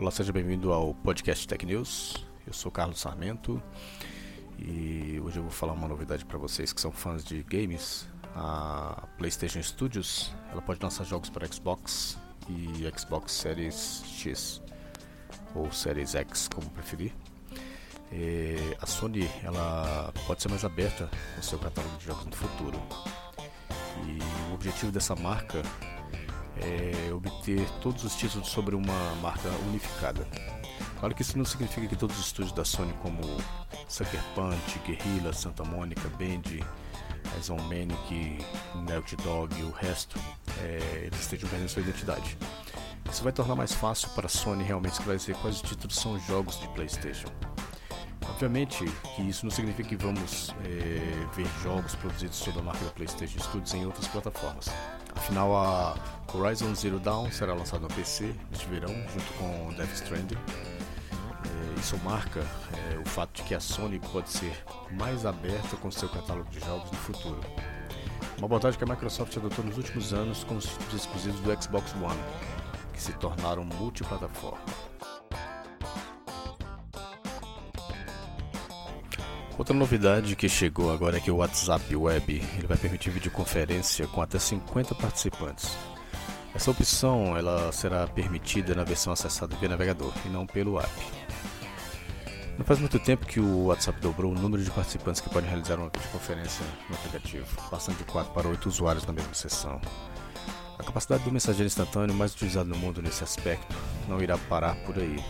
Olá, seja bem-vindo ao podcast Tech News. Eu sou Carlos Sarmento e hoje eu vou falar uma novidade para vocês que são fãs de games. A PlayStation Studios ela pode lançar jogos para Xbox e Xbox Series X ou Series X, como preferir. E a Sony ela pode ser mais aberta no seu catálogo de jogos no futuro. E o objetivo dessa marca é, obter todos os títulos sobre uma marca unificada. Claro que isso não significa que todos os estúdios da Sony, como Sucker Punch, Guerrilla, Santa Mônica, Band, Iron Manic, Naughty Dog e o resto, é, eles estejam perdendo sua identidade. Isso vai tornar mais fácil para a Sony realmente esclarecer quais títulos são jogos de PlayStation. Obviamente que isso não significa que vamos é, ver jogos produzidos sob a marca da PlayStation Studios em outras plataformas. Afinal, a Horizon Zero Dawn será lançado no PC neste verão, junto com Death Stranding. É, isso marca é, o fato de que a Sony pode ser mais aberta com seu catálogo de jogos no futuro. Uma abordagem que a Microsoft adotou nos últimos anos com os exclusivos do Xbox One, que se tornaram multiplataforma. Outra novidade que chegou agora é que o WhatsApp Web ele vai permitir videoconferência com até 50 participantes. Essa opção ela será permitida na versão acessada via navegador e não pelo app. Não faz muito tempo que o WhatsApp dobrou o número de participantes que podem realizar uma videoconferência no aplicativo, passando de 4 para 8 usuários na mesma sessão. A capacidade do mensageiro instantâneo mais utilizado no mundo nesse aspecto não irá parar por aí.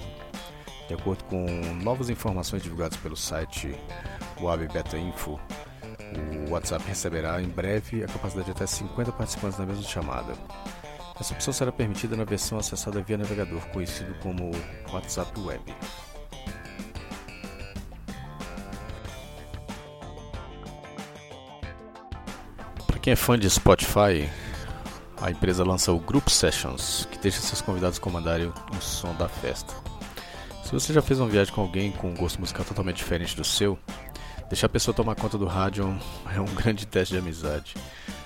De acordo com novas informações divulgadas pelo site Web Beta Info, o WhatsApp receberá em breve a capacidade de até 50 participantes na mesma chamada. Essa opção será permitida na versão acessada via navegador, conhecido como WhatsApp Web. Para quem é fã de Spotify, a empresa lança o Group Sessions, que deixa seus convidados comandarem o som da festa. Se você já fez uma viagem com alguém com um gosto musical totalmente diferente do seu, deixar a pessoa tomar conta do rádio é um grande teste de amizade.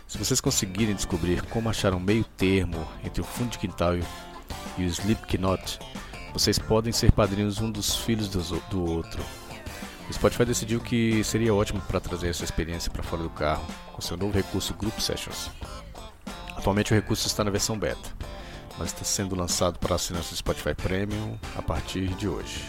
Se vocês conseguirem descobrir como achar um meio termo entre o fundo de quintal e o Slipknot, vocês podem ser padrinhos um dos filhos do outro. O Spotify decidiu que seria ótimo para trazer essa experiência para fora do carro com seu novo recurso Group Sessions. Atualmente o recurso está na versão beta mas está sendo lançado para assinantes do Spotify Premium a partir de hoje.